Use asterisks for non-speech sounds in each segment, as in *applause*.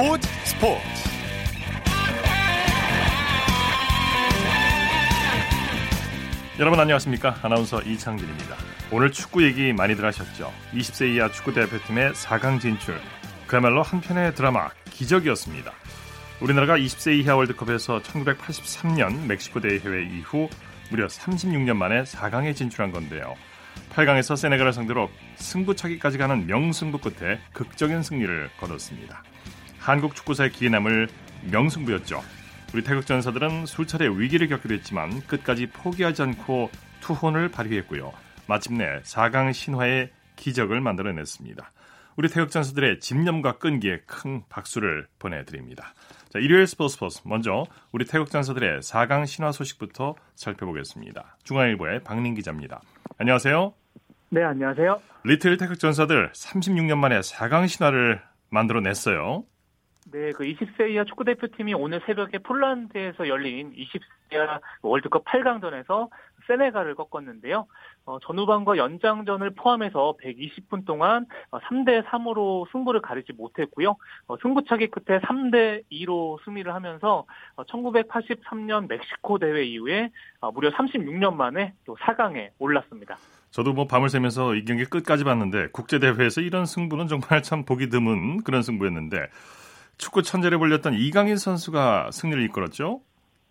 스포츠 스포츠. 여러분 안녕하십니까? 아나운서 이창진입니다. 오늘 축구 얘기 많이들 하셨죠? 20세 이하 축구 대표팀의 4강 진출 그야말로 한편의 드라마 기적이었습니다. 우리나라가 20세 이하 월드컵에서 1983년 멕시코 대회회 이후 무려 36년 만에 4강에 진출한 건데요. 8강에서 세네갈을 상대로 승부차기까지 가는 명승부 끝에 극적인 승리를 거뒀습니다. 한국 축구사의 기에 남을 명승부였죠. 우리 태극 전사들은 술차례 위기를 겪기도 했지만 끝까지 포기하지 않고 투혼을 발휘했고요. 마침내 4강 신화의 기적을 만들어냈습니다. 우리 태극 전사들의 집념과 끈기에 큰 박수를 보내드립니다. 자, 일요일 스포츠 스포츠 먼저 우리 태극 전사들의 4강 신화 소식부터 살펴보겠습니다. 중앙일보의 박민 기자입니다. 안녕하세요. 네, 안녕하세요. 리틀 태극 전사들 36년 만에 4강 신화를 만들어냈어요. 네, 그 20세 이하 축구 대표팀이 오늘 새벽에 폴란드에서 열린 20세 이하 월드컵 8강전에서 세네갈을 꺾었는데요. 어, 전후반과 연장전을 포함해서 120분 동안 3대 어, 3으로 승부를 가리지 못했고요. 어, 승부차기 끝에 3대 2로 승리를 하면서 1983년 어, 멕시코 대회 이후에 어, 무려 36년 만에 또 4강에 올랐습니다. 저도 뭐 밤을 새면서 이 경기 끝까지 봤는데 국제 대회에서 이런 승부는 정말 참 보기 드문 그런 승부였는데 축구 천재를 불렸던 이강인 선수가 승리를 이끌었죠.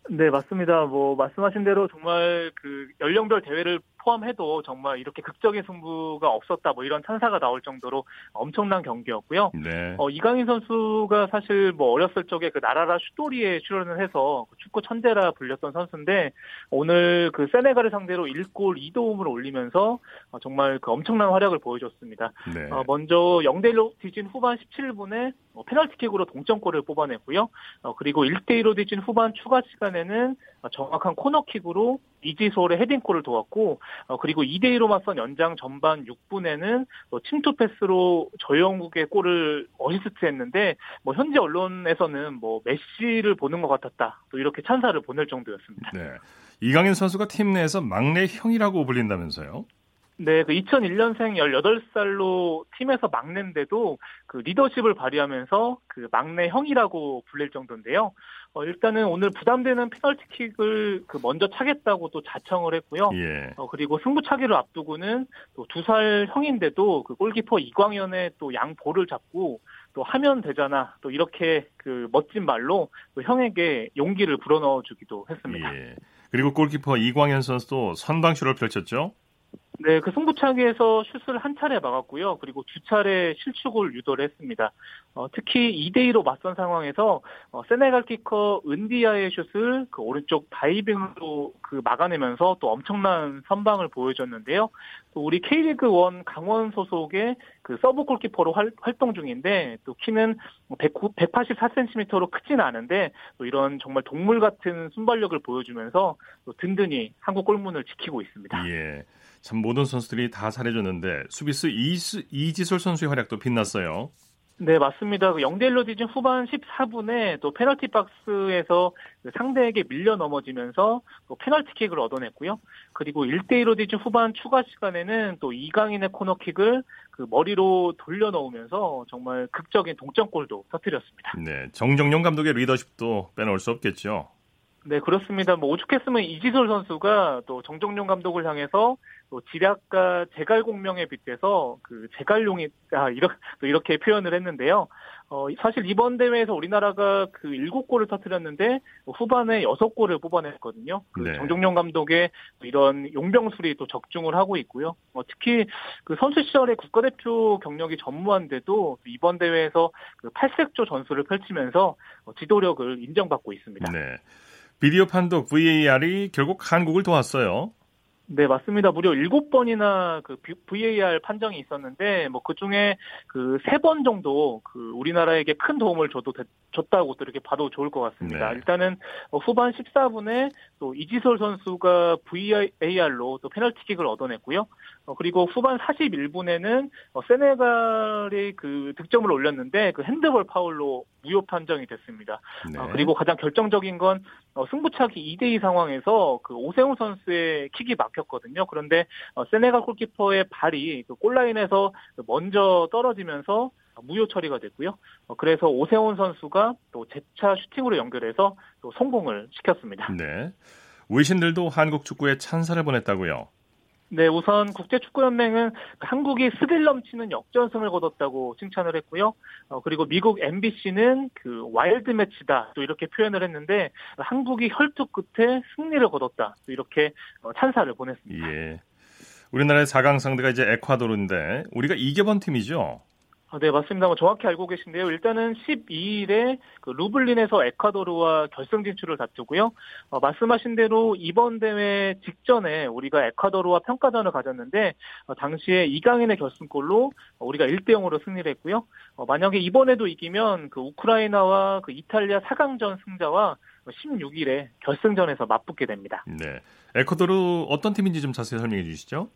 네, 맞습니다. 뭐 말씀하신 대로 정말 그 연령별 대회를 포함해도 정말 이렇게 극적인 승부가 없었다 뭐 이런 찬사가 나올 정도로 엄청난 경기였고요. 네. 어, 이강인 선수가 사실 뭐 어렸을 적에 그 나라라 슈토리에 출연을 해서 그 축구 천재라 불렸던 선수인데 오늘 그 세네갈을 상대로 1골 2도움을 올리면서 어, 정말 그 엄청난 활약을 보여줬습니다. 네. 어, 먼저 0대 1로 뒤진 후반 17분에 어, 페널티킥으로 동점골을 뽑아냈고요. 어, 그리고 1대 1로 뒤진 후반 추가 시간에는 어, 정확한 코너킥으로 이지솔의 헤딩골을 도왔고 어, 그리고 2대2로 맞선 연장 전반 6분에는 또 침투 패스로 저영국의 골을 어시스트했는데 뭐 현지 언론에서는 뭐 메시를 보는 것 같았다 또 이렇게 찬사를 보낼 정도였습니다. 네. 이강인 선수가 팀 내에서 막내 형이라고 불린다면서요? 네, 그 2001년생 18살로 팀에서 막내인데도 그 리더십을 발휘하면서 그 막내 형이라고 불릴 정도인데요. 어, 일단은 오늘 부담되는 페널티킥을 그 먼저 차겠다고 또 자청을 했고요. 예. 어, 그리고 승부차기를 앞두고는 또 두 살 형인데도 그 골키퍼 이광현의 또 양볼을 잡고 또 하면 되잖아. 또 이렇게 그 멋진 말로 또 형에게 용기를 불어넣어 주기도 했습니다. 예. 그리고 골키퍼 이광현 선수도 선방쇼를 펼쳤죠. 네, 그 승부차기에서 슛을 한 차례 막았고요. 그리고 두 차례 실축을 유도를 했습니다. 어, 특히 2대2로 맞선 상황에서 어, 세네갈 키커 은디아의 슛을 그 오른쪽 다이빙으로 그 막아내면서 또 엄청난 선방을 보여줬는데요. 또 우리 K리그 1 강원 소속의 그 서브 골키퍼로 활, 활동 중인데 또 키는 1 184cm로 크진 않은데 또 이런 정말 동물 같은 순발력을 보여주면서 또 든든히 한국 골문을 지키고 있습니다. 예. 참 모든 선수들이 다 잘해줬는데 수비수 이스, 이지솔 선수의 활약도 빛났어요. 네, 맞습니다. 그 0대1로 뒤진 후반 14분에 또 페널티 박스에서 그 상대에게 밀려 넘어지면서 또 페널티킥을 얻어냈고요. 그리고 1대1로 뒤진 후반 추가 시간에는 또 이강인의 코너킥을 그 머리로 돌려 넣으면서 정말 극적인 동점골도 터뜨렸습니다. 네, 정정용 감독의 리더십도 빼놓을 수 없겠죠. 네, 그렇습니다. 뭐 오죽했으면 이지솔 선수가 또 정정용 감독을 향해서 또 지략가 제갈공명에 빗대서 그 제갈용이 아 이렇게 또 이렇게 표현을 했는데요. 어 사실 이번 대회에서 우리나라가 그 7골을 터뜨렸는데 후반에 6골을 뽑아냈거든요. 그 네. 정종용 감독의 이런 용병술이 또 적중을 하고 있고요. 어, 특히 그 선수 시절에 국가대표 경력이 전무한데도 이번 대회에서 그 8색조 전술을 펼치면서 어, 지도력을 인정받고 있습니다. 네. 비디오 판독 VAR이 결국 한국을 도왔어요. 네, 맞습니다. 무려 7번이나 그 VAR 판정이 있었는데, 뭐, 그 중에 그세번 정도 그 우리나라에게 큰 도움을 줘도, 줬다고 또 이렇게 봐도 좋을 것 같습니다. 네. 일단은 어, 후반 14분에 또 이지솔 선수가 VAR로 또 페널티킥을 얻어냈고요. 어, 그리고 후반 41분에는 어, 세네갈이 그 득점을 올렸는데 그 핸드볼 파울로 무효 판정이 됐습니다. 네. 그리고 가장 결정적인 건 승부차기 2대2 상황에서 그 오세훈 선수의 킥이 막혀 잡혔거든요. 그런데 어, 세네갈 골키퍼의 발이 그 골라인에서 먼저 떨어지면서 무효 처리가 됐고요. 어, 그래서 오세훈 선수가 또 재차 슈팅으로 연결해서 또 성공을 시켰습니다. 네. 외신들도 한국 축구에 찬사를 보냈다고요. 네, 우선 국제축구연맹은 한국이 스릴 넘치는 역전승을 거뒀다고 칭찬을 했고요. 어, 그리고 미국 NBC는 그 wild match다 또 이렇게 표현을 했는데 한국이 혈투 끝에 승리를 거뒀다 또 이렇게 어, 찬사를 보냈습니다. 예. 우리나라의 4강 상대가 이제 에콰도르인데 우리가 이겨본 팀이죠. 아, 네, 맞습니다. 뭐 정확히 알고 계신데요. 일단은 12일에 그 루블린에서 에콰도르와 결승 진출을 다투고요. 어, 말씀하신 대로 이번 대회 직전에 우리가 에콰도르와 평가전을 가졌는데 어, 당시에 이강인의 결승골로 우리가 1대 0으로 승리를 했고요. 어, 만약에 이번에도 이기면 그 우크라이나와 그 이탈리아 4강전 승자와 16일에 결승전에서 맞붙게 됩니다. 네. 에콰도르 어떤 팀인지 좀 자세히 설명해 주시죠.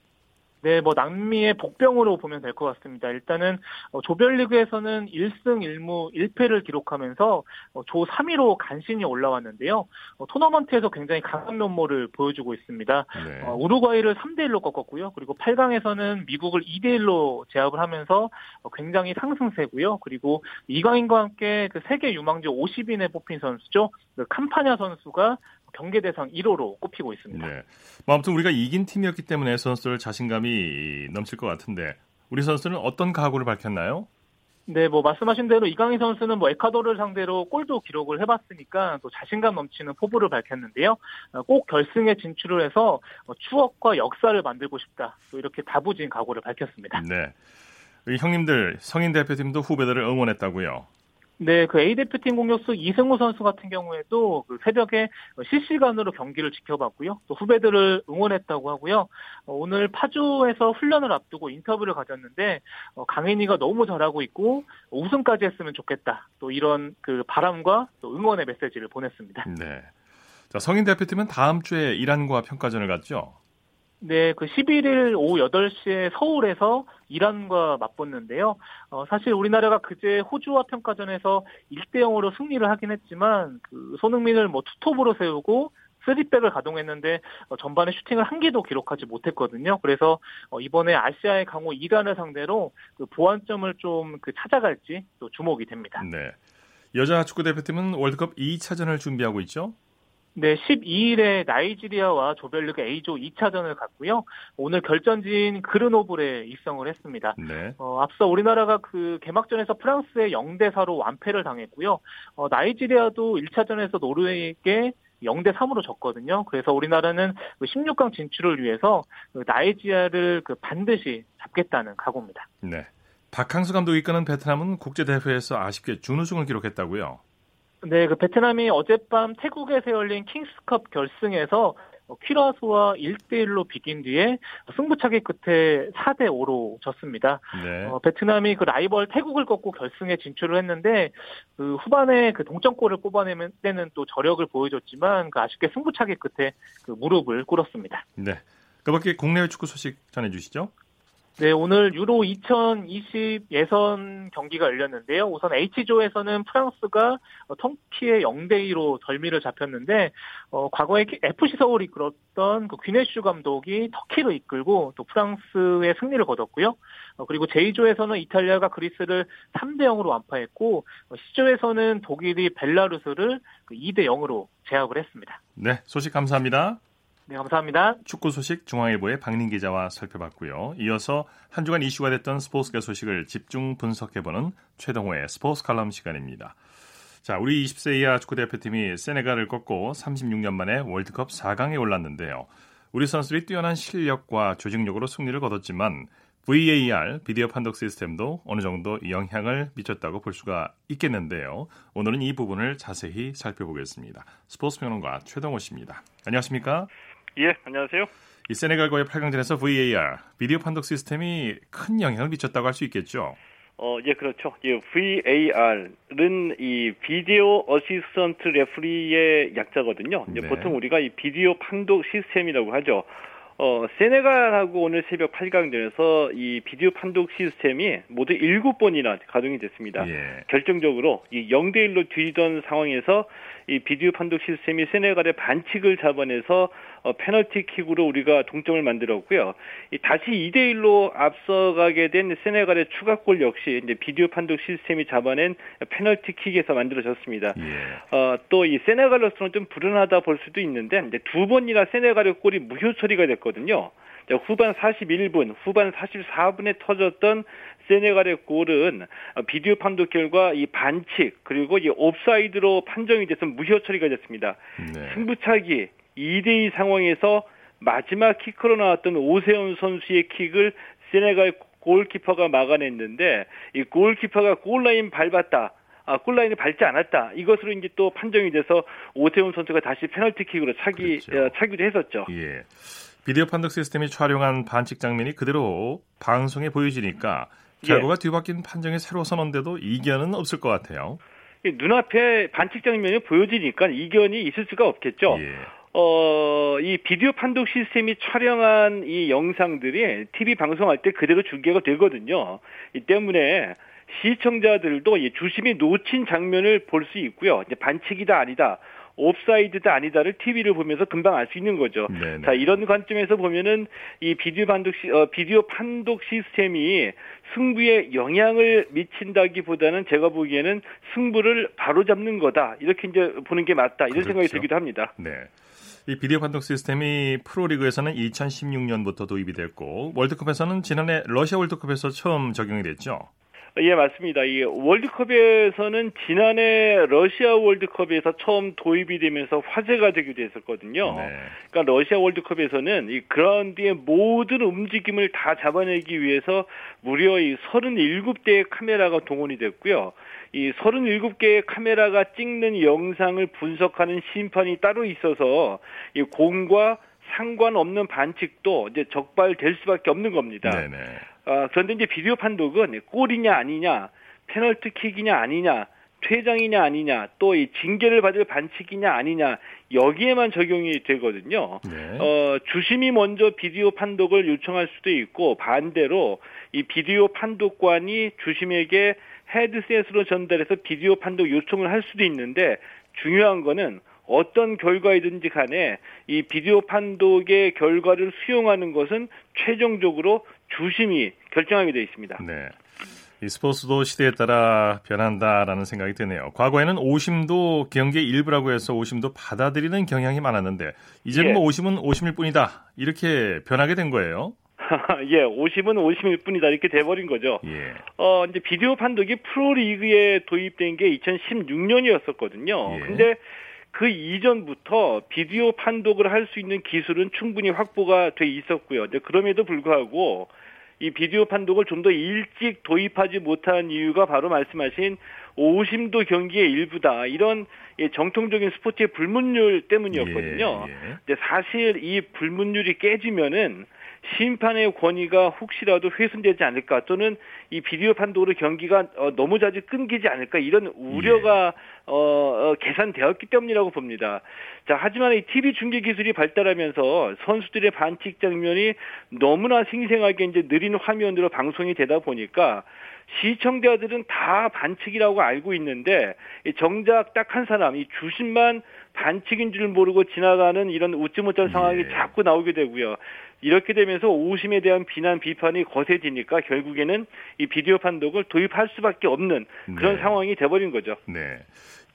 네, 뭐 남미의 복병으로 보면 될 것 같습니다. 일단은 어, 조별리그에서는 1승 1무 1패를 기록하면서 어, 조 3위로 간신히 올라왔는데요. 어, 토너먼트에서 굉장히 강한 면모를 보여주고 있습니다. 네. 우루과이를 3대 1로 꺾었고요. 그리고 8강에서는 미국을 2대 1로 제압을 하면서 굉장히 상승세고요. 그리고 이강인과 함께 그 세계 유망주 50인에 뽑힌 선수죠. 그 캄파냐 선수가 경계 대상 1호로 꼽히고 있습니다. 네. 뭐 아무튼 우리가 이긴 팀이었기 때문에 선수들 자신감이 넘칠 것 같은데 우리 선수는 어떤 각오를 밝혔나요? 네, 뭐 말씀하신 대로 이강인 선수는 뭐 에콰도르를 상대로 골도 기록을 해봤으니까 또 자신감 넘치는 포부를 밝혔는데요. 어, 꼭 결승에 진출을 해서 어, 추억과 역사를 만들고 싶다. 또 이렇게 다부진 각오를 밝혔습니다. 네, 형님들 성인 대표팀도 후배들을 응원했다고요. 네, 그 A 대표팀 공격수 이승우 선수 같은 경우에도 그 새벽에 실시간으로 경기를 지켜봤고요. 또 후배들을 응원했다고 하고요. 어, 오늘 파주에서 훈련을 앞두고 인터뷰를 가졌는데 어, 강인이가 너무 잘하고 있고 우승까지 했으면 좋겠다. 또 이런 그 바람과 또 응원의 메시지를 보냈습니다. 네. 자, 성인 대표팀은 다음 주에 이란과 평가전을 갖죠. 네, 그 11일 오후 8시에 서울에서 이란과 맞붙는데요. 어, 사실 우리나라가 그제 호주와 평가전에서 1대 0으로 승리를 하긴 했지만 그 손흥민을 뭐 투톱으로 세우고 쓰리백을 가동했는데 어, 전반에 슈팅을 한 개도 기록하지 못했거든요. 그래서 어, 이번에 아시아의 강호 이란을 상대로 그 보완점을 좀 그 찾아갈지 또 주목이 됩니다. 네. 여자 축구 대표팀은 월드컵 2차전을 준비하고 있죠? 네, 12일에 나이지리아와 조별리그 A조 2차전을 갔고요. 오늘 결전지인 그르노블에 입성을 했습니다. 네. 어, 앞서 우리나라가 그 개막전에서 프랑스에 0대 4로 완패를 당했고요. 어, 나이지리아도 1차전에서 노르웨이에게 0대 3으로 졌거든요. 그래서 우리나라는 그 16강 진출을 위해서 그 나이지리아를 그 반드시 잡겠다는 각오입니다. 네. 박항수 감독이 이끄는 베트남은 국제 대회에서 아쉽게 준우승을 기록했다고요. 네, 그 베트남이 어젯밤 태국에서 열린 킹스컵 결승에서 퀴라스와 1대1로 비긴 뒤에 승부차기 끝에 4대5로 졌습니다. 네. 어, 베트남이 그 라이벌 태국을 꺾고 결승에 진출을 했는데 그 후반에 그 동점골을 뽑아내는 때는 또 저력을 보여줬지만 그 아쉽게 승부차기 끝에 그 무릎을 꿇었습니다. 네. 그 밖에 국내외 축구 소식 전해주시죠. 네, 오늘 유로 2020 예선 경기가 열렸는데요. 우선 H조에서는 프랑스가 터키의 0대 2로 덜미를 잡혔는데, 어, 과거에 FC 서울이 이끌었던 그 귀네슈 감독이 터키를 이끌고 또 프랑스의 승리를 거뒀고요. 어, 그리고 J조에서는 이탈리아가 그리스를 3대 0으로 완파했고, 어, C조에서는 독일이 벨라루스를 2대 0으로 그 제압을 했습니다. 네, 소식 감사합니다. 네, 감사합니다. 축구 소식 중앙일보의 박민 기자와 살펴봤고요. 이어서 한 주간 이슈가 됐던 스포츠계 소식을 집중 분석해보는 최동호의 스포츠 칼럼 시간입니다. 자, 우리 20세 이하 축구 대표팀이 세네갈을 꺾고 36년 만에 월드컵 4강에 올랐는데요. 우리 선수들이 뛰어난 실력과 조직력으로 승리를 거뒀지만 VAR 비디오 판독 시스템도 어느 정도 영향을 미쳤다고 볼 수가 있겠는데요. 오늘은 이 부분을 자세히 살펴보겠습니다. 스포츠 평론가 최동호 씨입니다. 안녕하십니까? 예, 안녕하세요. 이 세네갈과의 8강전에서 VAR, 비디오 판독 시스템이 큰 영향을 미쳤다고 할 수 있겠죠? 어, 예, 그렇죠. 예, VAR은 이 video assistant referee의 약자거든요. 네. 보통 우리가 이 비디오 판독 시스템이라고 하죠. 어, 세네갈하고 오늘 새벽 8강전에서 이 비디오 판독 시스템이 모두 7번이나 가동이 됐습니다. 예. 결정적으로 이 0대 1로 뒤지던 상황에서 이 비디오 판독 시스템이 세네갈의 반칙을 잡아내서 어, 페널티킥으로 우리가 동점을 만들었고요. 이 다시 2대 1로 앞서가게 된 세네갈의 추가골 역시 이제 비디오 판독 시스템이 잡아낸 페널티킥에서 만들어졌습니다. 예. 어, 또 이 세네갈로서는 좀 불안하다 볼 수도 있는데 두 번이나 세네갈의 골이 무효 처리가 됐거든요. 후반 41분, 후반 44분에 터졌던 세네갈의 골은 비디오 판독 결과 이 반칙 그리고 이 옵사이드로 판정이 돼서 무효 처리가 됐습니다. 네. 승부차기 2대2 상황에서 마지막 키크로 나왔던 오세훈 선수의 킥을 세네갈 골키퍼가 막아냈는데 이 골키퍼가 골라인 밟았다. 아, 골라인을 밟지 않았다. 이것으로 이제 또 판정이 돼서 오세훈 선수가 다시 페널티킥으로 차기 그렇죠. 어, 차기도 했었죠. 예. 비디오 판독 시스템이 촬영한 반칙 장면이 그대로 방송에 보여지니까 결과가 예. 뒤바뀐 판정이 새로 선언돼도 이견은 없을 것 같아요. 눈앞에 반칙 장면이 보여지니까 이견이 있을 수가 없겠죠. 예. 어, 이 비디오 판독 시스템이 촬영한 이 영상들이 TV 방송할 때 그대로 중계가 되거든요. 이 때문에 시청자들도 이 주심이 놓친 장면을 볼 수 있고요. 이제 반칙이다 아니다. 옵사이드다 아니다를 TV를 보면서 금방 알 수 있는 거죠. 네네. 자 이런 관점에서 보면은 이 비디오 판독 시, 어, 비디오 판독 시스템이 승부에 영향을 미친다기보다는 제가 보기에는 승부를 바로잡는 거다 이렇게 이제 보는 게 맞다 이런 그렇죠. 생각이 들기도 합니다. 네. 이 비디오 판독 시스템이 프로리그에서는 2016년부터 도입이 됐고 월드컵에서는 지난해 러시아 월드컵에서 처음 적용이 됐죠. 예, 맞습니다. 이 월드컵에서는 지난해 러시아 월드컵에서 처음 도입이 되면서 화제가 되기도 했었거든요. 네. 그러니까 러시아 월드컵에서는 이 그라운드의 모든 움직임을 다 잡아내기 위해서 무려 이 37대의 카메라가 동원이 됐고요. 이 37개의 카메라가 찍는 영상을 분석하는 심판이 따로 있어서 이 공과 상관없는 반칙도 이제 적발될 수밖에 없는 겁니다. 네네. 어, 그런데 이제 비디오 판독은 골이냐 아니냐, 페널티킥이냐 아니냐, 퇴장이냐 아니냐, 또 이 징계를 받을 반칙이냐 아니냐 여기에만 적용이 되거든요. 네. 어, 주심이 먼저 비디오 판독을 요청할 수도 있고 반대로 이 비디오 판독관이 주심에게 헤드셋으로 전달해서 비디오 판독 요청을 할 수도 있는데 중요한 거는 어떤 결과이든지 간에 이 비디오 판독의 결과를 수용하는 것은 최종적으로 주심이 결정하게 되어 있습니다. 네. 이 스포츠도 시대에 따라 변한다라는 생각이 드네요. 과거에는 오심도 경기의 일부라고 해서 오심도 받아들이는 경향이 많았는데 이제는 예. 뭐 오심은 오심일 뿐이다 이렇게 변하게 된 거예요. *laughs* 예, 오심은 오심일 뿐이다 이렇게 돼버린 거죠. 예. 어 이제 비디오 판독이 프로리그에 도입된 게 2016년이었었거든요. 예. 근데 그 이전부터 비디오 판독을 할 수 있는 기술은 충분히 확보가 돼 있었고요. 그럼에도 불구하고 이 비디오 판독을 좀 더 일찍 도입하지 못한 이유가 바로 말씀하신 오심도 경기의 일부다. 이런 정통적인 스포츠의 불문율 때문이었거든요. 예, 예. 사실 이 불문율이 깨지면은 심판의 권위가 혹시라도 훼손되지 않을까 또는 이 비디오 판독으로 경기가 어, 너무 자주 끊기지 않을까 이런 우려가 예. 어, 어, 계산되었기 때문이라고 봅니다. 자, 하지만 이 TV 중계 기술이 발달하면서 선수들의 반칙 장면이 너무나 생생하게 이제 느린 화면으로 방송이 되다 보니까 시청자들은 다 반칙이라고 알고 있는데 정작 딱 한 사람 이 주심만 반칙인 줄 모르고 지나가는 이런 웃지 못할 상황이 예. 자꾸 나오게 되고요. 이렇게 되면서 오심에 대한 비난 비판이 거세지니까 결국에는 이 비디오 판독을 도입할 수밖에 없는 그런 네. 상황이 돼버린 거죠. 네.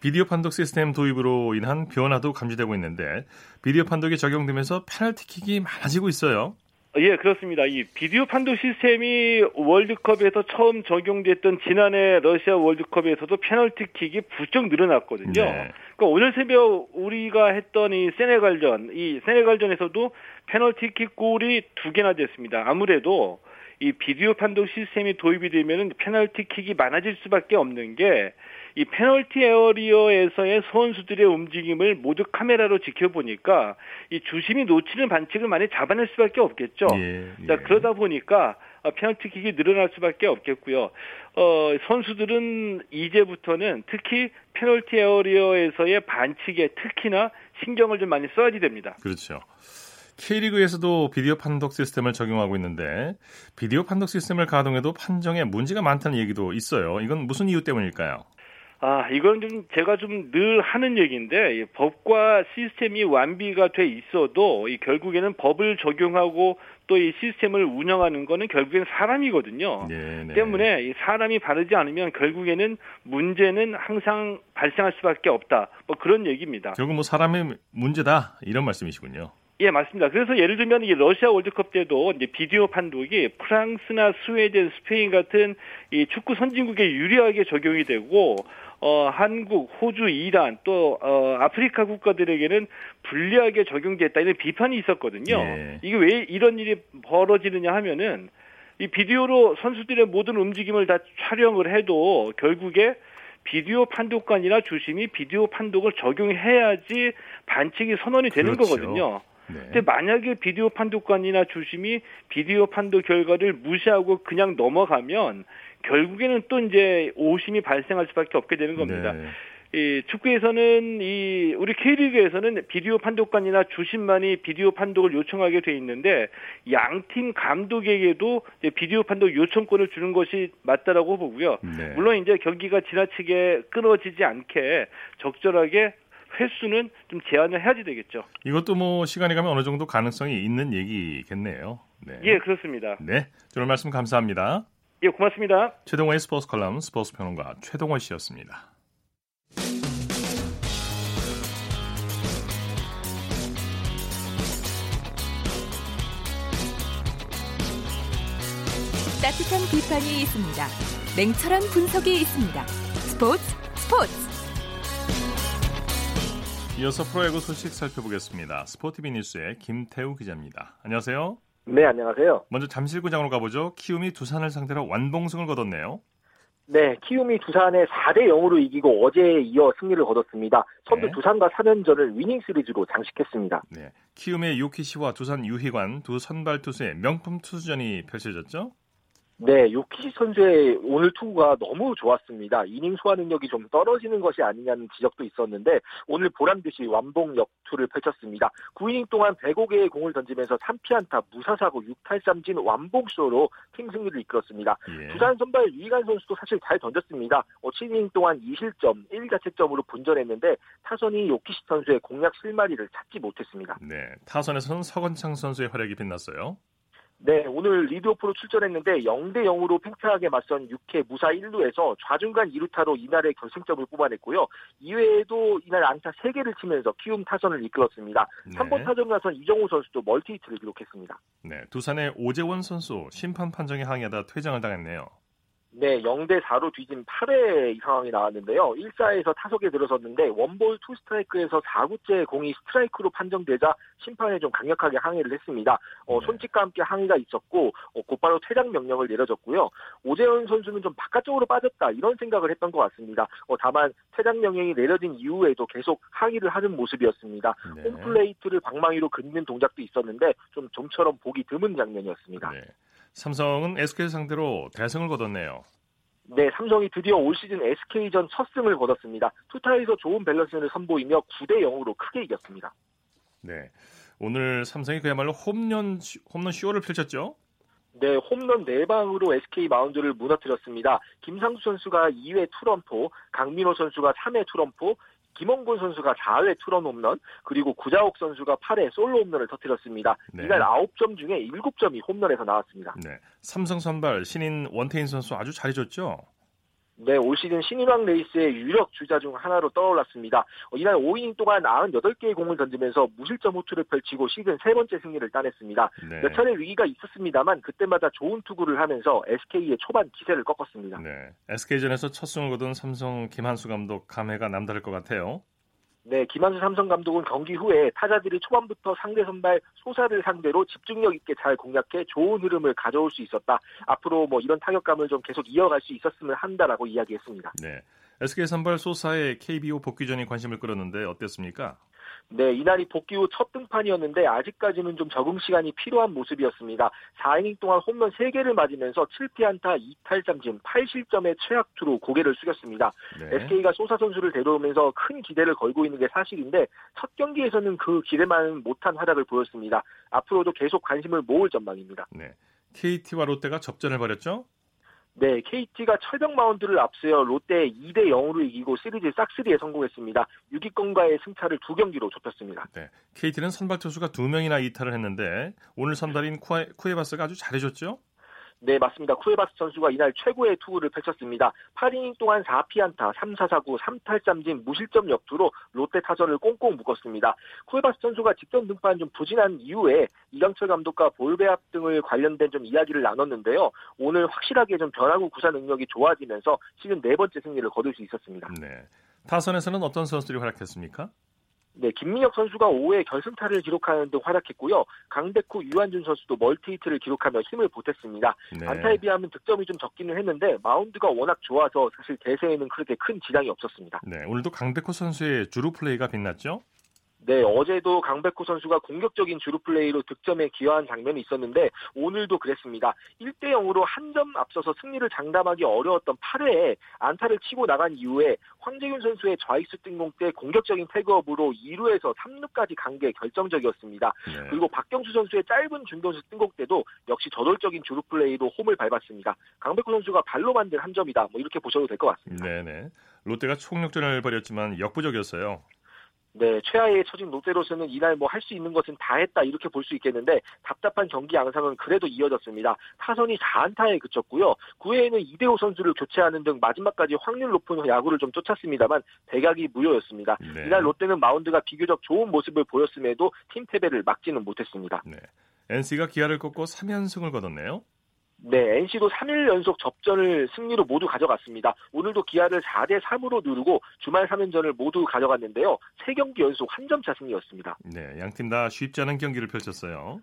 비디오 판독 시스템 도입으로 인한 변화도 감지되고 있는데 비디오 판독이 적용되면서 페널티킥이 많아지고 있어요. 예, 그렇습니다. 이 비디오 판독 시스템이 월드컵에서 처음 적용됐던 지난해 러시아 월드컵에서도 페널티킥이 부쩍 늘어났거든요. 네. 그러니까 오늘 새벽 우리가 했던 이 세네갈전, 이 세네갈전에서도 페널티킥 골이 두 개나 됐습니다. 아무래도 이 비디오 판독 시스템이 도입이 되면 페널티킥이 많아질 수밖에 없는 게 이 페널티 에어리어에서의 선수들의 움직임을 모두 카메라로 지켜보니까 이 주심이 놓치는 반칙을 많이 잡아낼 수밖에 없겠죠. 예, 예. 자, 그러다 보니까 페널티킥이 늘어날 수밖에 없겠고요. 어, 선수들은 이제부터는 특히 페널티 에어리어에서의 반칙에 특히나 신경을 좀 많이 써야지 됩니다. 그렇죠. K리그에서도 비디오 판독 시스템을 적용하고 있는데 비디오 판독 시스템을 가동해도 판정에 문제가 많다는 얘기도 있어요. 이건 무슨 이유 때문일까요? 아, 이건 좀 제가 좀 늘 하는 얘기인데 법과 시스템이 완비가 돼 있어도 이 결국에는 법을 적용하고 또 이 시스템을 운영하는 거는 결국엔 사람이거든요. 네네. 네. 때문에 이 사람이 바르지 않으면 결국에는 문제는 항상 발생할 수밖에 없다. 뭐 그런 얘기입니다. 결국 뭐 사람의 문제다 이런 말씀이시군요. 예, 맞습니다. 그래서 예를 들면 이 러시아 월드컵 때도 이제 비디오 판독이 프랑스나 스웨덴, 스페인 같은 이 축구 선진국에 유리하게 적용이 되고 어, 한국, 호주, 이란 또 어, 아프리카 국가들에게는 불리하게 적용됐다 이런 비판이 있었거든요. 네. 이게 왜 이런 일이 벌어지느냐 하면은 이 비디오로 선수들의 모든 움직임을 다 촬영을 해도 결국에 비디오 판독관이나 주심이 비디오 판독을 적용해야지 반칙이 선언이 되는 그렇죠. 거거든요. 네. 근데 만약에 비디오 판독관이나 주심이 비디오 판독 결과를 무시하고 그냥 넘어가면 결국에는 또 이제 오심이 발생할 수밖에 없게 되는 겁니다. 네. 이 축구에서는 이 우리 K리그에서는 비디오 판독관이나 주심만이 비디오 판독을 요청하게 돼 있는데 양팀 감독에게도 비디오 판독 요청권을 주는 것이 맞다라고 보고요. 네. 물론 이제 경기가 지나치게 끊어지지 않게 적절하게 횟수는 좀 제한을 해야지 되겠죠. 이것도 뭐 시간이 가면 어느 정도 가능성이 있는 얘기겠네요. 네. 예, 그렇습니다. 네, 오늘 말씀 감사합니다. 예, 고맙습니다. 최동원의 스포츠 컬럼 스포츠 평론가 최동원 씨였습니다. 따뜻한 비판이 있습니다. 냉철한 분석이 있습니다. 스포츠 스포츠 이어서 프로야구 소식 살펴보겠습니다. 스포티비 뉴스의 김태우 기자입니다. 안녕하세요. 네, 안녕하세요. 먼저 잠실구장으로 가보죠. 키움이 두산을 상대로 완봉승을 거뒀네요. 네, 키움이 두산에 4대 0으로 이기고 어제에 이어 승리를 거뒀습니다. 선두 네. 두산과 3연전을 위닝 시리즈로 장식했습니다. 네, 키움의 요키시와 두산 유희관 두 선발 투수의 명품 투수전이 펼쳐졌죠? 네, 요키시 선수의 오늘 투구가 너무 좋았습니다. 이닝 소화 능력이 좀 떨어지는 것이 아니냐는 지적도 있었는데 오늘 보란듯이 완봉 역투를 펼쳤습니다. 9이닝 동안 105개의 공을 던지면서 3피안타 무사사고 6탈삼진 완봉쇼로 팀 승리를 이끌었습니다. 예. 부산 선발 유희관 선수도 사실 잘 던졌습니다. 7이닝 어, 동안 2실점, 1자책점으로 분전했는데 타선이 요키시 선수의 공략 실마리를 찾지 못했습니다. 네, 타선에서는 서건창 선수의 활약이 빛났어요. 네, 오늘 리드오프로 출전했는데 0대 0으로 팽팽하게 맞선 6회 무사 1루에서 좌중간 2루타로 이날의 결승점을 뽑아냈고요. 이외에도 이날 안타 3개를 치면서 키움 타선을 이끌었습니다. 네. 3번 타점 나선 이정후 선수도 멀티히트를 기록했습니다. 네, 두산의 오재원 선수 심판 판정에 항의하다 퇴장을 당했네요. 네, 0대 4로 뒤진 8회 이 상황이 나왔는데요. 1사에서 타석에 들어섰는데 원볼 투 스트라이크에서 4구째 공이 스트라이크로 판정되자 심판에 좀 강력하게 항의를 했습니다. 어, 네. 손짓과 함께 항의가 있었고 어, 곧바로 퇴장 명령을 내려졌고요. 오재원 선수는 좀 바깥쪽으로 빠졌다 이런 생각을 했던 것 같습니다. 어, 다만 퇴장 명령이 내려진 이후에도 계속 항의를 하는 모습이었습니다. 네. 홈플레이트를 방망이로 긋는 동작도 있었는데 좀 좀처럼 보기 드문 장면이었습니다. 네. 삼성은 SK 상대로 대승을 거뒀네요. 네, 삼성이 드디어 올 시즌 SK전 첫 승을 거뒀습니다. 투타에서 좋은 밸런스를 선보이며 9대 0으로 크게 이겼습니다. 네. 오늘 삼성이 그야말로 홈런 홈런 쇼를 펼쳤죠? 네, 홈런 4방으로 SK 마운드를 무너뜨렸습니다. 김상수 선수가 2회 투런포, 강민호 선수가 3회 투런포, 김헌곤 선수가 4회 투런 홈런, 그리고 구자욱 선수가 8회 솔로 홈런을 터뜨렸습니다. 네. 이날 9점 중에 7점이 홈런에서 나왔습니다. 네. 삼성 선발 신인 원태인 선수 아주 잘해줬죠? 네, 올 시즌 신인왕 레이스의 유력 주자 중 하나로 떠올랐습니다. 어, 이날 5이닝 동안 98개의 공을 던지면서 무실점 호투를 펼치고 시즌 세 번째 승리를 따냈습니다. 네. 몇 차례 위기가 있었습니다만 그때마다 좋은 투구를 하면서 SK의 초반 기세를 꺾었습니다. 네, SK전에서 첫 승을 거둔 삼성 김한수 감독 감회가 남다를 것 같아요. 네, 김한수 삼성 감독은 경기 후에 타자들이 초반부터 상대 선발 소사를 상대로 집중력 있게 잘 공략해 좋은 흐름을 가져올 수 있었다. 앞으로 뭐 이런 타격감을 좀 계속 이어갈 수 있었으면 한다라고 이야기했습니다. 네. SK 선발 소사의 KBO 복귀전이 관심을 끌었는데 어땠습니까? 네, 이날이 복귀 후 첫 등판이었는데 아직까지는 좀 적응 시간이 필요한 모습이었습니다. 4이닝 동안 홈런 3개를 맞으면서 7피안타 2탈삼진 8실점의 최악투로 고개를 숙였습니다. 네. SK가 소사 선수를 데려오면서 큰 기대를 걸고 있는 게 사실인데 첫 경기에서는 그 기대만 못한 활약을 보였습니다. 앞으로도 계속 관심을 모을 전망입니다. 네. KT와 롯데가 접전을 벌였죠? 네, KT가 철벽 마운드를 앞세워 롯데 2대 0으로 이기고 시리즈 싹쓸이에 성공했습니다. 6위권과의 승차를 두 경기로 좁혔습니다. 네, KT는 선발 투수가 두 명이나 이탈을 했는데 오늘 선발인 쿠에, 쿠에바스가 아주 잘해줬죠? 네, 맞습니다. 쿠에바스 선수가 이날 최고의 투구를 펼쳤습니다. 8이닝 동안 4피안타, 3사사구, 3탈삼진, 무실점 역투로 롯데 타선을 꽁꽁 묶었습니다. 쿠에바스 선수가 직전 등판 좀 부진한 이후에 이강철 감독과 볼배합 등을 관련된 좀 이야기를 나눴는데요. 오늘 확실하게 좀 변화구 구사 능력이 좋아지면서 시즌 네 번째 승리를 거둘 수 있었습니다. 네. 타선에서는 어떤 선수들이 활약했습니까? 네, 김민혁 선수가 5회 결승타를 기록하는 등 활약했고요. 강백호, 유한준 선수도 멀티히트를 기록하며 힘을 보탰습니다. 네. 안타에 비하면 득점이 좀 적기는 했는데 마운드가 워낙 좋아서 사실 대세에는 그렇게 큰 지장이 없었습니다. 네, 오늘도 강백호 선수의 주루 플레이가 빛났죠? 네, 어제도 강백호 선수가 공격적인 주루 플레이로 득점에 기여한 장면이 있었는데 오늘도 그랬습니다. 1대 0으로 한 점 앞서서 승리를 장담하기 어려웠던 8회에 안타를 치고 나간 이후에 황재균 선수의 좌익수 뜬공 때 공격적인 태그업으로 2루에서 3루까지 간 게 결정적이었습니다. 네. 그리고 박경수 선수의 짧은 중견수 뜬공 때도 역시 저돌적인 주루 플레이로 홈을 밟았습니다. 강백호 선수가 발로 만든 한 점이다. 뭐 이렇게 보셔도 될 것 같습니다. 네네. 롯데가 총력전을 벌였지만 역부족이었어요. 네, 최하위에 처진 롯데로서는 이날 뭐 할 수 있는 것은 다 했다 이렇게 볼 수 있겠는데 답답한 경기 양상은 그래도 이어졌습니다. 타선이 4안타에 그쳤고요. 9회에는 이대호 선수를 교체하는 등 마지막까지 확률 높은 야구를 좀 쫓았습니다만 백약이 무효였습니다. 네. 이날 롯데는 마운드가 비교적 좋은 모습을 보였음에도 팀 패배를 막지는 못했습니다. 네. NC가 기아를 꺾고 3연승을 거뒀네요. 네, NC도 3일 연속 접전을 승리로 모두 가져갔습니다. 오늘도 기아를 4대 3으로 누르고 주말 3연전을 모두 가져갔는데요. 3경기 연속 한 점차 승리였습니다. 네, 양 팀 다 쉽지 않은 경기를 펼쳤어요.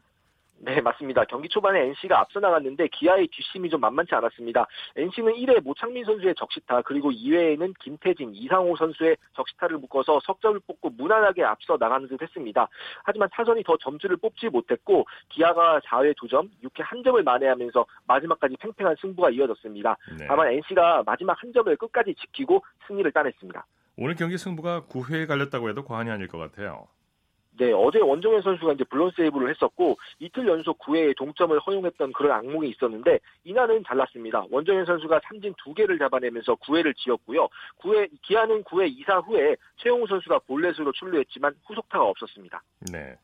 네, 맞습니다. 경기 초반에 NC가 앞서 나갔는데 기아의 뒷심이 좀 만만치 않았습니다. NC는 1회 모창민 선수의 적시타 그리고 2회에는 김태진, 이상호 선수의 적시타를 묶어서 석점을 뽑고 무난하게 앞서 나가는 듯 했습니다. 하지만 타선이 더 점수를 뽑지 못했고 기아가 4회 2점, 6회 1점을 만회하면서 마지막까지 팽팽한 승부가 이어졌습니다. 네. 다만 NC가 마지막 한 점을 끝까지 지키고 승리를 따냈습니다. 오늘 경기 승부가 9회에 갈렸다고 해도 과언이 아닐 것 같아요. 네, 어제 원정현 선수가 이제 블론 세이브를 했었고 이틀 연속 9회에 동점을 허용했던 그런 악몽이 있었는데 이날은 달랐습니다. 원정현 선수가 삼진 2개를 잡아내면서 9회를 지었고요. 9회 기아는 9회 2사 후에 최용우 선수가 볼넷으로 출루했지만 후속타가 없었습니다. 네.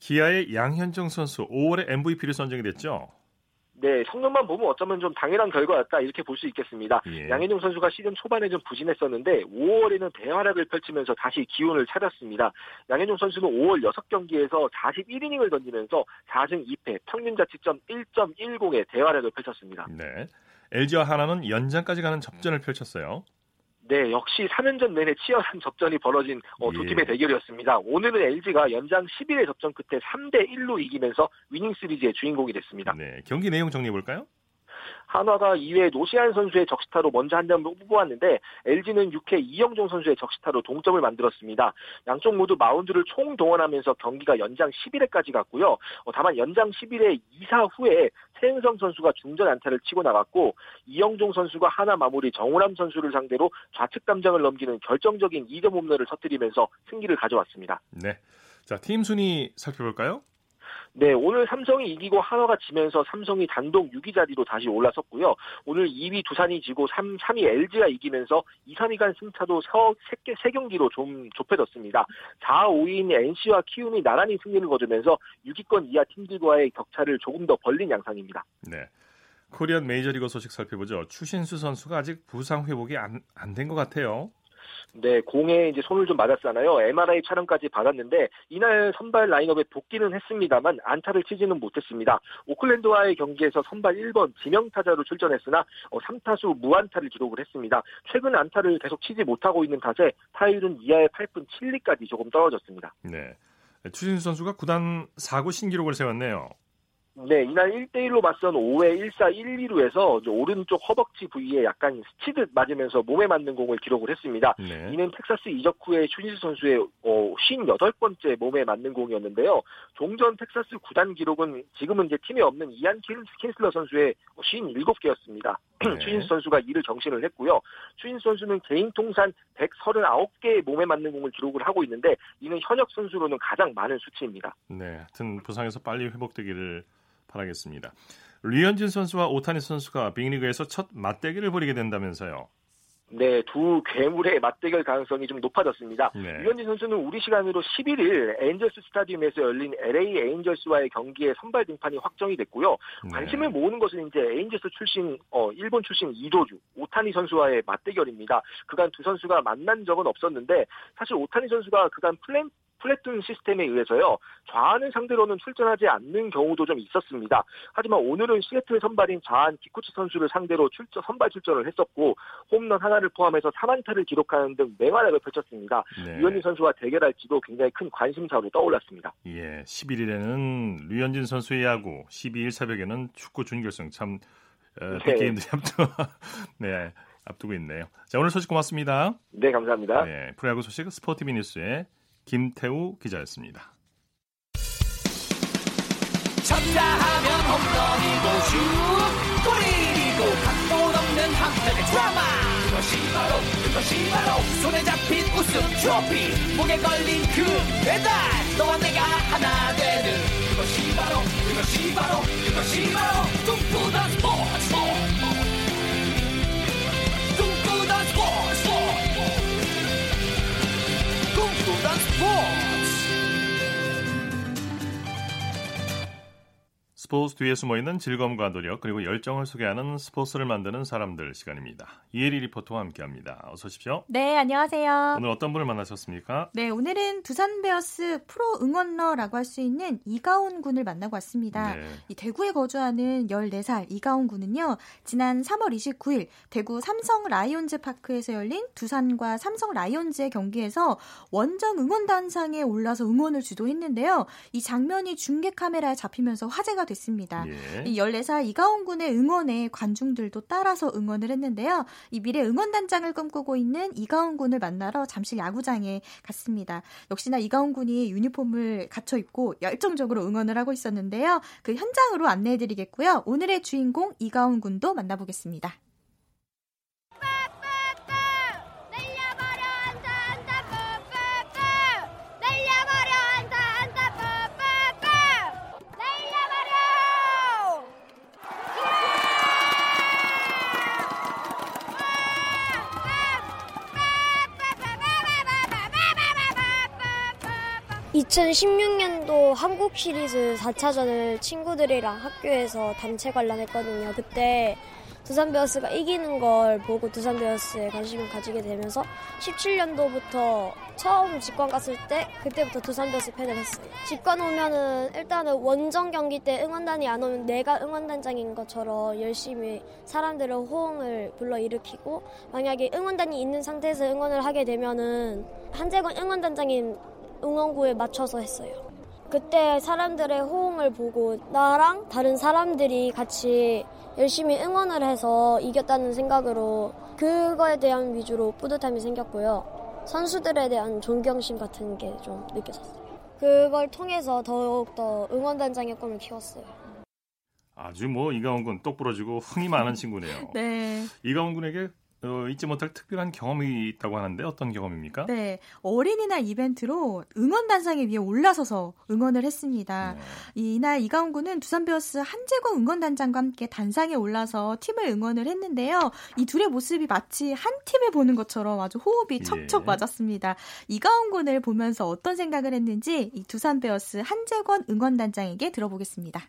기아의 양현종 선수 5월에 MVP를 선정이 됐죠. 네, 성능만 보면 어쩌면 좀 당연한 결과였다 이렇게 볼 수 있겠습니다. 예. 양현종 선수가 시즌 초반에 좀 부진했었는데 5월에는 대활약을 펼치면서 다시 기운을 차렸습니다. 양현종 선수는 5월 6경기에서 41이닝을 던지면서 4승 2패, 평균 자책점 1.10의 대활약을 펼쳤습니다. 네. LG와 하나는 연장까지 가는 접전을 펼쳤어요. 네, 역시 3연전 내내 치열한 접전이 벌어진 어, 두 예. 팀의 대결이었습니다. 오늘은 LG가 연장 11회 접전 끝에 3대 1로 이기면서 위닝 시리즈의 주인공이 됐습니다. 네, 경기 내용 정리해 볼까요? 한화가 2회 노시안 선수의 적시타로 먼저 한 점을 뽑아왔는데 LG는 6회 이영종 선수의 적시타로 동점을 만들었습니다. 양쪽 모두 마운드를 총동원하면서 경기가 연장 11회까지 갔고요. 어, 다만 연장 11회 2사 후에 최은성 선수가 중전 안타를 치고 나갔고 이영종 선수가 하나 마무리 정우람 선수를 상대로 좌측 담장을 넘기는 결정적인 2점 홈런을 터뜨리면서 승기를 가져왔습니다. 네. 자, 팀 순위 살펴볼까요? 네, 오늘 삼성이 이기고 한화가 지면서 삼성이 단독 6위 자리로 다시 올라섰고요. 오늘 2위 두산이 지고 3, 3위 LG가 이기면서 2, 3위 간 승차도 3, 3경기로 좀 좁혀졌습니다. 4, 5위인 NC와 키움이 나란히 승리를 거두면서 6위권 이하 팀들과의 격차를 조금 더 벌린 양상입니다. 네. 코리안 메이저리그 소식 살펴보죠. 추신수 선수가 아직 부상 회복이 안 된 것 같아요. 네, 공에 이제 손을 좀 맞았잖아요. MRI 촬영까지 받았는데 이날 선발 라인업에 복귀는 했습니다만 안타를 치지는 못했습니다. 오클랜드와의 경기에서 선발 1번 지명타자로 출전했으나 3타수 어, 무안타를 기록을 했습니다. 최근 안타를 계속 치지 못하고 있는 탓에 타율은 2하의 8분 7리까지 조금 떨어졌습니다. 네. 추신수 선수가 구단 4구 신기록을 세웠네요. 네, 이날 1대1로 맞선 5회 1사 1, 2루에서 오른쪽 허벅지 부위에 약간 스치듯 맞으면서 몸에 맞는 공을 기록을 했습니다. 네. 이는 텍사스 이적 후에 추진수 선수의 어, 58번째 몸에 맞는 공이었는데요. 종전 텍사스 구단 기록은 지금은 이제 팀에 없는 이안 킨슬러 선수의 57개였습니다. 네. *clears throat* 추진수 선수가 이를 정신을 했고요. 추진수 선수는 개인 통산 139개의 몸에 맞는 공을 기록을 하고 있는데 이는 현역 선수로는 가장 많은 수치입니다. 네, 하여튼 부상에서 빨리 회복되기를 바라겠습니다. 류현진 선수와 오타니 선수가 빅리그에서 첫 맞대결을 벌이게 된다면서요. 네, 두 괴물의 맞대결 가능성이 좀 높아졌습니다. 네. 류현진 선수는 우리 시간으로 11일 에인절스 스타디움에서 열린 LA 에인절스와의 경기에 선발 등판이 확정이 됐고요. 네. 관심을 모으는 것은 이제 에인절스 출신, 어, 일본 출신 이도류, 오타니 선수와의 맞대결입니다. 그간 두 선수가 만난 적은 없었는데 사실 오타니 선수가 그간 플랜 플래툰 시스템에 의해서요 좌안을 상대로는 출전하지 않는 경우도 좀 있었습니다. 하지만 오늘은 시애틀 선발인 좌안 기쿠치 선수를 상대로 출전 선발 출전을 했었고 홈런 하나를 포함해서 3안타를 기록하는 등 맹활약을 펼쳤습니다. 네. 류현진 선수와 대결할지도 굉장히 큰 관심사로 떠올랐습니다. 예, 11일에는 류현진 선수의 야구, 12일 새벽에는 축구 준결승 참 어, 네. 게임들이 *laughs* 앞두 네. 앞두고 있네요. 자, 오늘 소식 고맙습니다. 네, 감사합니다. 네, 프로야구 소식 스포티비 뉴스의 김태우 기자였습니다. 쳤다 하면 홈런이고 슛 골이고 각본 없는 한편의 드라마. 그것이 바로 그것이 바로 손에 잡힌 우승 트로피. 목에 걸린 그 배달 너와 내가 하나 되는. 그것이 바로 그것이 바로 그것이 바로 꿈꾸던 four. 스포츠 뒤에 숨어있는 즐거움과 노력 그리고 열정을 소개하는 스포츠를 만드는 사람들 시간입니다. 이혜리 리포터와 함께합니다. 어서 오십시오. 네, 안녕하세요. 오늘 어떤 분을 만나셨습니까? 네, 오늘은 두산 베어스 프로 응원러라고 할 수 있는 이가온 군을 만나고 왔습니다. 네. 이 대구에 거주하는 14살 이가온 군은요. 지난 3월 29일 대구 삼성 라이온즈 파크에서 열린 두산과 삼성 라이온즈의 경기에서 원정 응원단상에 올라서 응원을 주도했는데요. 이 장면이 중계 카메라에 잡히면서 화제가 됐습니다. 됐습니다. 예. 이 14살 이가온 군의 응원에 관중들도 따라서 응원을 했는데요. 이 미래 응원단장을 꿈꾸고 있는 이가온 군을 만나러 잠실 야구장에 갔습니다. 역시나 이가온 군이 유니폼을 갖춰 입고 열정적으로 응원을 하고 있었는데요. 그 현장으로 안내해 드리겠고요. 오늘의 주인공 이가온 군도 만나보겠습니다. 2016년도 한국 시리즈 4차전을 친구들이랑 학교에서 단체 관람했거든요. 그때 두산 베어스가 이기는 걸 보고 두산 베어스에 관심을 가지게 되면서 17년도부터 처음 직관 갔을 때 그때부터 두산 베어스 팬을 했어요. 직관 오면은 일단은 원정 경기 때 응원단이 안 오면 내가 응원단장인 것처럼 열심히 사람들의 호응을 불러일으키고 만약에 응원단이 있는 상태에서 응원을 하게 되면은 한재건 응원단장인 응원구에 맞춰서 했어요. 그때 사람들의 호응을 보고 나랑 다른 사람들이 같이 열심히 응원을 해서 이겼다는 생각으로 그거에 대한 위주로 뿌듯함이 생겼고요. 선수들에 대한 존경심 같은 게 좀 느껴졌어요. 그걸 통해서 더욱더 응원단장의 꿈을 키웠어요. 아주 뭐 이가원 군 똑부러지고 흥이 많은 친구네요. *laughs* 네. 이가원 군에게 어, 잊지 못할 특별한 경험이 있다고 하는데 어떤 경험입니까? 네, 어린이날 이벤트로 응원 단상에 위에 올라서서 응원을 했습니다. 네. 이날 이가훈 군은 두산 베어스 한재권 응원 단장과 함께 단상에 올라서 팀을 응원을 했는데요. 이 둘의 모습이 마치 한 팀을 보는 것처럼 아주 호흡이 예. 척척 예. 맞았습니다. 이가훈 군을 보면서 어떤 생각을 했는지 이 두산 베어스 한재권 응원 단장에게 들어보겠습니다.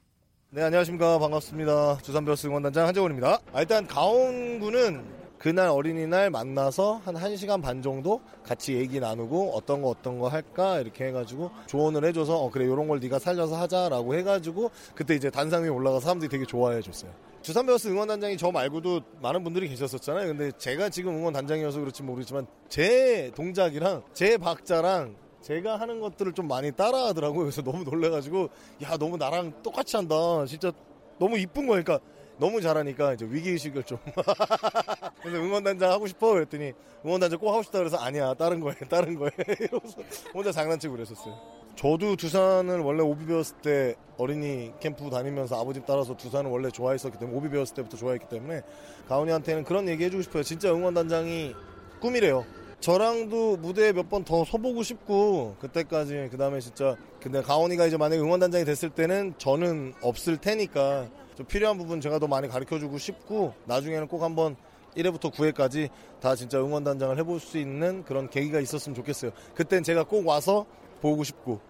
네, 안녕하십니까. 반갑습니다. 두산 베어스 응원단장 한재권입니다. 아, 일단 가온 군은 그날 어린이날 만나서 한 1시간 반 정도 같이 얘기 나누고 어떤 거 어떤 거 할까 이렇게 해가지고 조언을 해줘서 어 그래 요런 걸 네가 살려서 하자라고 해가지고 그때 이제 단상 위에 올라가 서 사람들이 되게 좋아해 줬어요. 주산 베어스 응원단장이 저 말고도 많은 분들이 계셨었잖아요. 근데 제가 지금 응원단장이어서 그렇지 모르겠지만 제 동작이랑 제 박자랑 제가 하는 것들을 좀 많이 따라하더라고요. 그래서 너무 놀래가지고 야 너무 나랑 똑같이 한다. 진짜 너무 이쁜 거니까 너무 잘하니까 이제 위기의식을 좀. *laughs* 그래서 응원단장 하고 싶어 그랬더니 응원단장 꼭 하고 싶다 그래서 아니야 다른 거에 다른 거에 *laughs* 이러면서 혼자 장난치고 그랬었어요. 저도 두산을 원래 오비 배웠을 때 어린이 캠프 다니면서 아버지 따라서 두산을 원래 좋아했었기 때문에 오비 배웠을 때부터 좋아했기 때문에 가온이한테는 그런 얘기 해주고 싶어요. 진짜 응원단장이 꿈이래요. 저랑도 무대에 몇 번 더 서보고 싶고 그때까지 그 다음에 진짜 근데 가온이가 이제 만약에 응원단장이 됐을 때는 저는 없을 테니까 좀 필요한 부분 제가 더 많이 가르쳐주고 싶고 나중에는 꼭 한번 1회부터 9회까지 다 진짜 응원단장을 해볼 수 있는 그런 계기가 있었으면 좋겠어요. 그땐 제가 꼭 와서 보고 싶고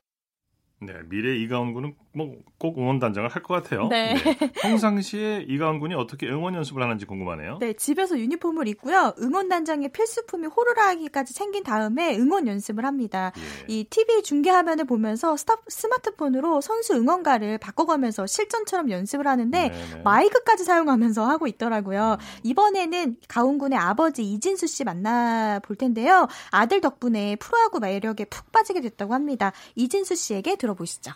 네, 미래 이가은 군은 뭐꼭 응원 단장을 할 것 같아요. 네. 네. 평상시에 이가은 군이 어떻게 응원 연습을 하는지 궁금하네요. 네, 집에서 유니폼을 입고요. 응원 단장의 필수품이 호루라기까지 챙긴 다음에 응원 연습을 합니다. 예. 이 TV 중계 화면을 보면서 스마트폰으로 선수 응원가를 바꿔가면서 실전처럼 연습을 하는데 네네. 네. 마이크까지 사용하면서 하고 있더라고요. 음. 이번에는 가은 군의 아버지 이진수 씨 만나 볼 텐데요. 아들 덕분에 프로야구 매력에 푹 빠지게 됐다고 합니다. 이진수 씨에게 들 들어보시죠.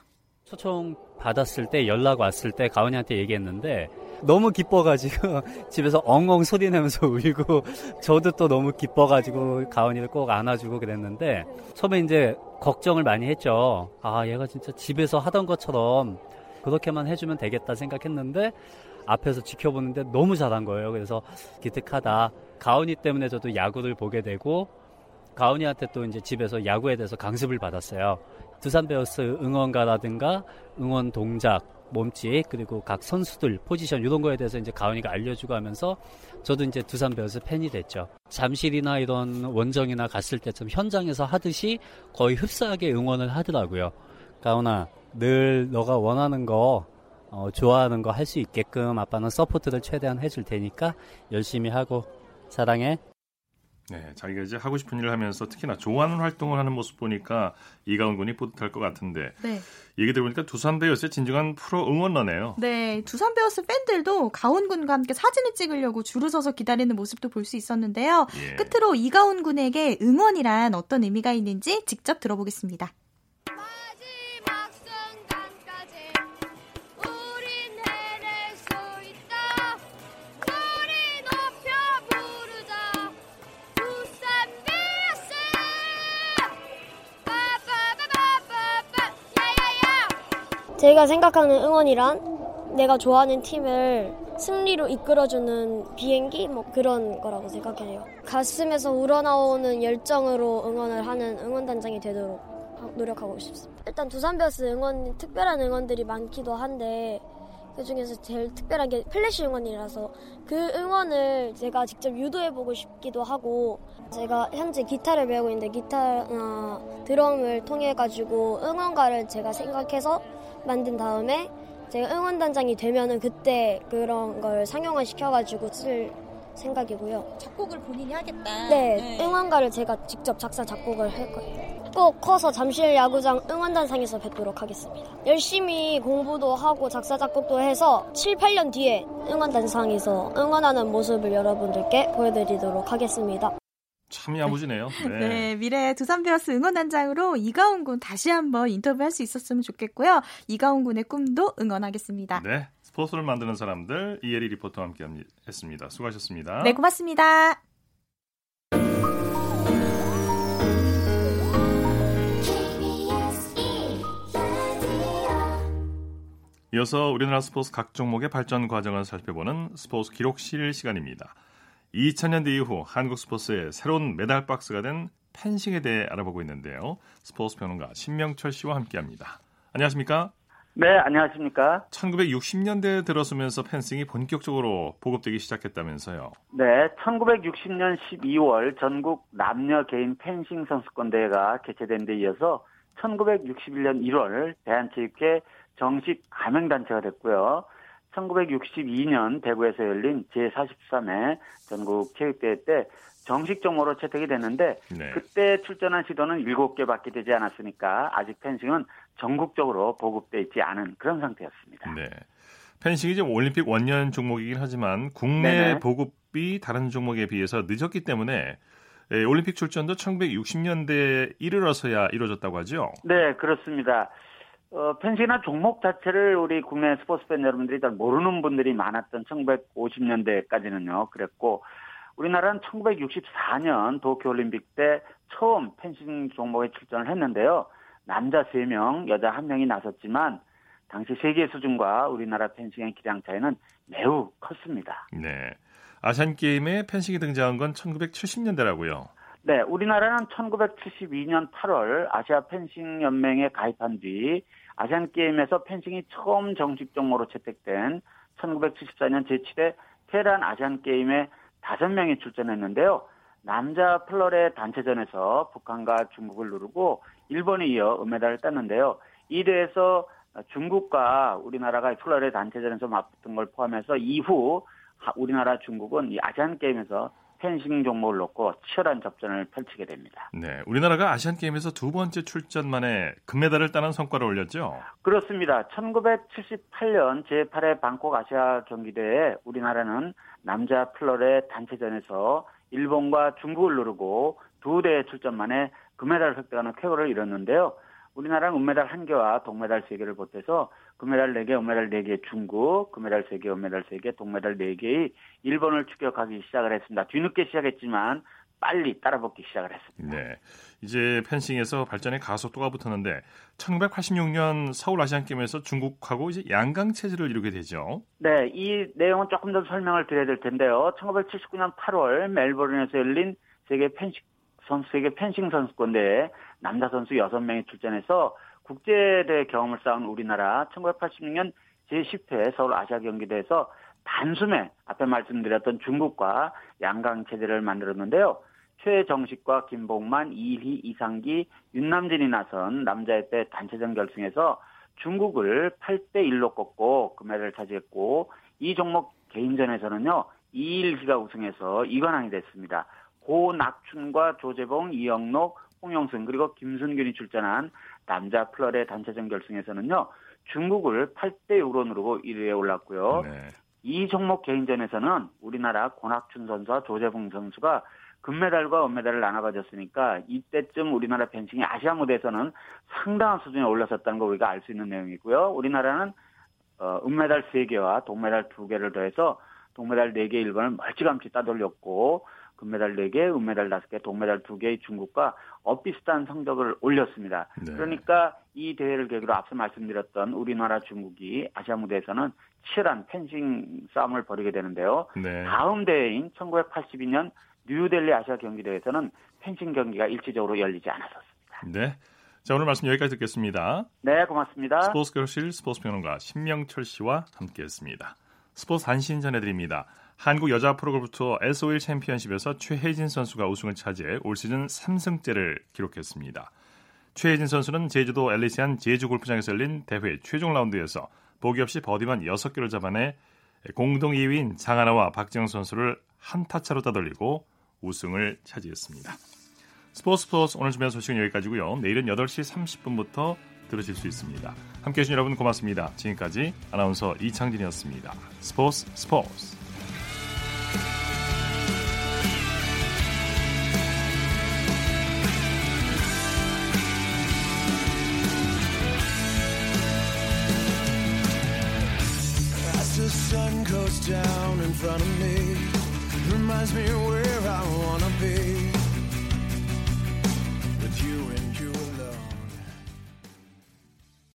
초청 받았을 때 연락 왔을 때 가은이한테 얘기했는데 너무 기뻐가지고 *laughs* 집에서 엉엉 소리 내면서 *laughs* 울고 저도 또 너무 기뻐가지고 가은이를 꼭 안아주고 그랬는데 처음에 이제 걱정을 많이 했죠. 아 얘가 진짜 집에서 하던 것처럼 그렇게만 해주면 되겠다 생각했는데 앞에서 지켜보는데 너무 잘한 거예요. 그래서 기특하다. 가은이 때문에 저도 야구를 보게 되고 가은이한테 또 이제 집에서 야구에 대해서 강습을 받았어요. 두산 베어스 응원가라든가 응원 동작, 몸짓 그리고 각 선수들 포지션 이런 거에 대해서 이제 가은이가 알려주고 하면서 저도 이제 두산 베어스 팬이 됐죠. 잠실이나 이런 원정이나 갔을 때좀 현장에서 하듯이 거의 흡사하게 응원을 하더라고요. 가은아, 늘 너가 원하는 거 어, 좋아하는 거 할 수 있게끔 아빠는 서포트를 최대한 해줄 테니까 열심히 하고 사랑해. 네, 자기가 이제 하고 싶은 일을 하면서 특히나 좋아하는 활동을 하는 모습 보니까 이가은 군이 뿌듯할 것 같은데 네. 얘기 들어보니까 두산 베어스의 진정한 프로 응원러네요. 네, 두산 베어스 팬들도 가온 군과 함께 사진을 찍으려고 줄을 서서 기다리는 모습도 볼 수 있었는데요. 예. 끝으로 이가온 군에게 응원이란 어떤 의미가 있는지 직접 들어보겠습니다. 제가 생각하는 응원이란 내가 좋아하는 팀을 승리로 이끌어주는 비행기 뭐 그런 거라고 생각해요. 가슴에서 우러나오는 열정으로 응원을 하는 응원단장이 되도록 노력하고 싶습니다. 일단 두산 베어스 응원 특별한 응원들이 많기도 한데 그 중에서 제일 특별한 게 플래시 응원이라서 그 응원을 제가 직접 유도해보고 싶기도 하고 제가 현재 기타를 배우고 있는데 기타나 드럼을 통해 가지고 응원가를 제가 생각해서 만든 다음에 제가 응원단장이 되면은 그때 그런 걸 상용화 시켜가지고 쓸 생각이고요. 작곡을 본인이 하겠다. 네, 네, 응원가를 제가 직접 작사 작곡을 할 거예요. 꼭 커서 잠실 야구장 응원단상에서 뵙도록 하겠습니다. 열심히 공부도 하고 작사 작곡도 해서 7, 8년 뒤에 응원단상에서 응원하는 모습을 여러분들께 보여드리도록 하겠습니다. 참 야무지네요. *laughs* 네. 네, 미래 두산 베어스 응원단장으로 이가훈 군 다시 한번 인터뷰할 수 있었으면 좋겠고요. 이가훈 군의 꿈도 응원하겠습니다. 네, 스포츠를 만드는 사람들 이혜리 리포터와 함께 했습니다. 수고하셨습니다. 네, 고맙습니다. 이어서 우리나라 스포츠 각 종목의 발전 과정을 살펴보는 스포츠 기록실 시간입니다. 2000년대 이후 한국 스포츠의 새로운 메달 박스가 된 펜싱에 대해 알아보고 있는데요. 스포츠 평론가 신명철 씨와 함께합니다. 안녕하십니까? 네, 안녕하십니까? 1960년대에 들어서면서 펜싱이 본격적으로 보급되기 시작했다면서요? 네, 1960년 12월 전국 남녀 개인 펜싱 선수권 대회가 개최된 데 이어서 1961년 1월 대한체육회 정식 가맹단체가 됐고요. 1962년 대구에서 열린 제43회 전국 체육대회 때 정식 종목으로 채택이 됐는데 네. 그때 출전한 시도는 7개밖에 되지 않았으니까 아직 펜싱은 전국적으로 보급돼 있지 않은 그런 상태였습니다. 네. 펜싱이 지금 올림픽 원년 종목이긴 하지만 국내 네네. 보급이 다른 종목에 비해서 늦었기 때문에 예, 올림픽 출전도 1960년대에 이르러서야 이루어졌다고 하죠? 네, 그렇습니다. 어, 펜싱이나 종목 자체를 우리 국내 스포츠 팬 여러분들이 잘 모르는 분들이 많았던 1950년대까지는요, 그랬고, 우리나라는 1964년 도쿄올림픽 때 처음 펜싱 종목에 출전을 했는데요. 남자 3명, 여자 1명이 나섰지만, 당시 세계 수준과 우리나라 펜싱의 기량 차이는 매우 컸습니다. 네. 아시안 게임에 펜싱이 등장한 건 1970년대라고요. 네, 우리나라는 1972년 8월 아시아 펜싱 연맹에 가입한 뒤 아시안 게임에서 펜싱이 처음 정식 종목으로 채택된 1974년 제7회 테란 아시안 게임에 5명이 출전했는데요. 남자 플러의 단체전에서 북한과 중국을 누르고 일본에 이어 은메달을 땄는데요. 이 대회에서 중국과 우리나라가 플러의 단체전에서 맞붙은 걸 포함해서 이후 우리나라 중국은 이 아시안 게임에서 펜싱 종목을 놓고 치열한 접전을 펼치게 됩니다. 네, 우리나라가 아시안 게임에서 두 번째 출전 만에 금메달을 따는 성과를 올렸죠. 그렇습니다. 1978년 제8회 방콕 아시아 경기대회 우리나라는 남자 플러의 단체전에서 일본과 중국을 누르고 두 대회 출전 만에 금메달을 획득하는 쾌거를 이뤘는데요. 우리나라는 은메달 1개와 동메달 3개를 보태서 금메달 4개, 은메달 4개 중국, 금메달 3개, 은메달 3개, 동메달 4개의 일본을 추격하기 시작을 했습니다. 뒤늦게 시작했지만 빨리 따라붙기 시작을 했습니다. 네. 이제 펜싱에서 발전의 가속도가 붙었는데 1986년 서울 아시안 게임에서 중국하고 이제 양강 체제를 이루게 되죠. 네, 이 내용은 조금 더 설명을 드려야 될 텐데요. 1979년 8월 멜버른에서 열린 세계 펜싱 선수 세계 펜싱 선수권대회 남자 선수 6명이 출전해서 국제대회 경험을 쌓은 우리나라 1986년 제10회 서울 아시아 경기대회에서 단숨에 앞에 말씀드렸던 중국과 양강 체제를 만들었는데요. 최정식과 김봉만, 이희, 이상기, 윤남진이 나선 남자의 때 단체전 결승에서 중국을 8대 1로 꺾고 금메달을 차지했고 이 종목 개인전에서는요. 이일기가 우승해서 이관왕이 됐습니다. 고낙춘과 조재봉, 이영록, 홍영승 그리고 김순균이 출전한 남자 플러의 단체전 결승에서는요. 중국을 8대 6로 누르고 1위에 올랐고요. 네. 이 종목 개인전에서는 우리나라 고낙춘 선수와 조재봉 선수가 금메달과 은메달을 나눠 가졌으니까 이때쯤 우리나라 펜싱이 아시아 무대에서는 상당한 수준에 올랐었다는 걸 우리가 알 수 있는 내용이고요. 우리나라는 어, 은메달 3개와 동메달 2개를 더해서 동메달 4개 일본을 멀찌감치 따돌렸고 금메달 4개, 은메달 5개, 동메달 2개의 중국과 엇비슷한 성적을 올렸습니다. 네. 그러니까 이 대회를 계기로 앞서 말씀드렸던 우리나라 중국이 아시아 무대에서는 치열한 펜싱 싸움을 벌이게 되는데요. 네. 다음 대회인 1982년 뉴델리 아시아 경기대회에서는 펜싱 경기가 일치적으로 열리지 않았었습니다. 네. 자, 오늘 말씀 여기까지 듣겠습니다. 네, 고맙습니다. 스포츠 교실 스포츠 평론가 신명철 씨와 함께했습니다. 스포츠 단신 전해드립니다. 한국 여자 프로골프 투어 SOL 챔피언십에서 최혜진 선수가 우승을 차지해 올 시즌 3승째를 기록했습니다. 최혜진 선수는 제주도 엘리시안 제주 골프장에서 열린 대회 최종 라운드에서 보기 없이 버디만 6개를 잡아내 공동 2위인 장하나와 박지영 선수를 한 타 차로 따돌리고 우승을 차지했습니다. 스포츠 스포츠 오늘 준비한 소식은 여기까지고요. 내일은 8시 30분부터 들으실 수 있습니다. 함께해 주신 여러분 고맙습니다. 지금까지 아나운서 이창진이었습니다. 스포츠 스포츠 Bye.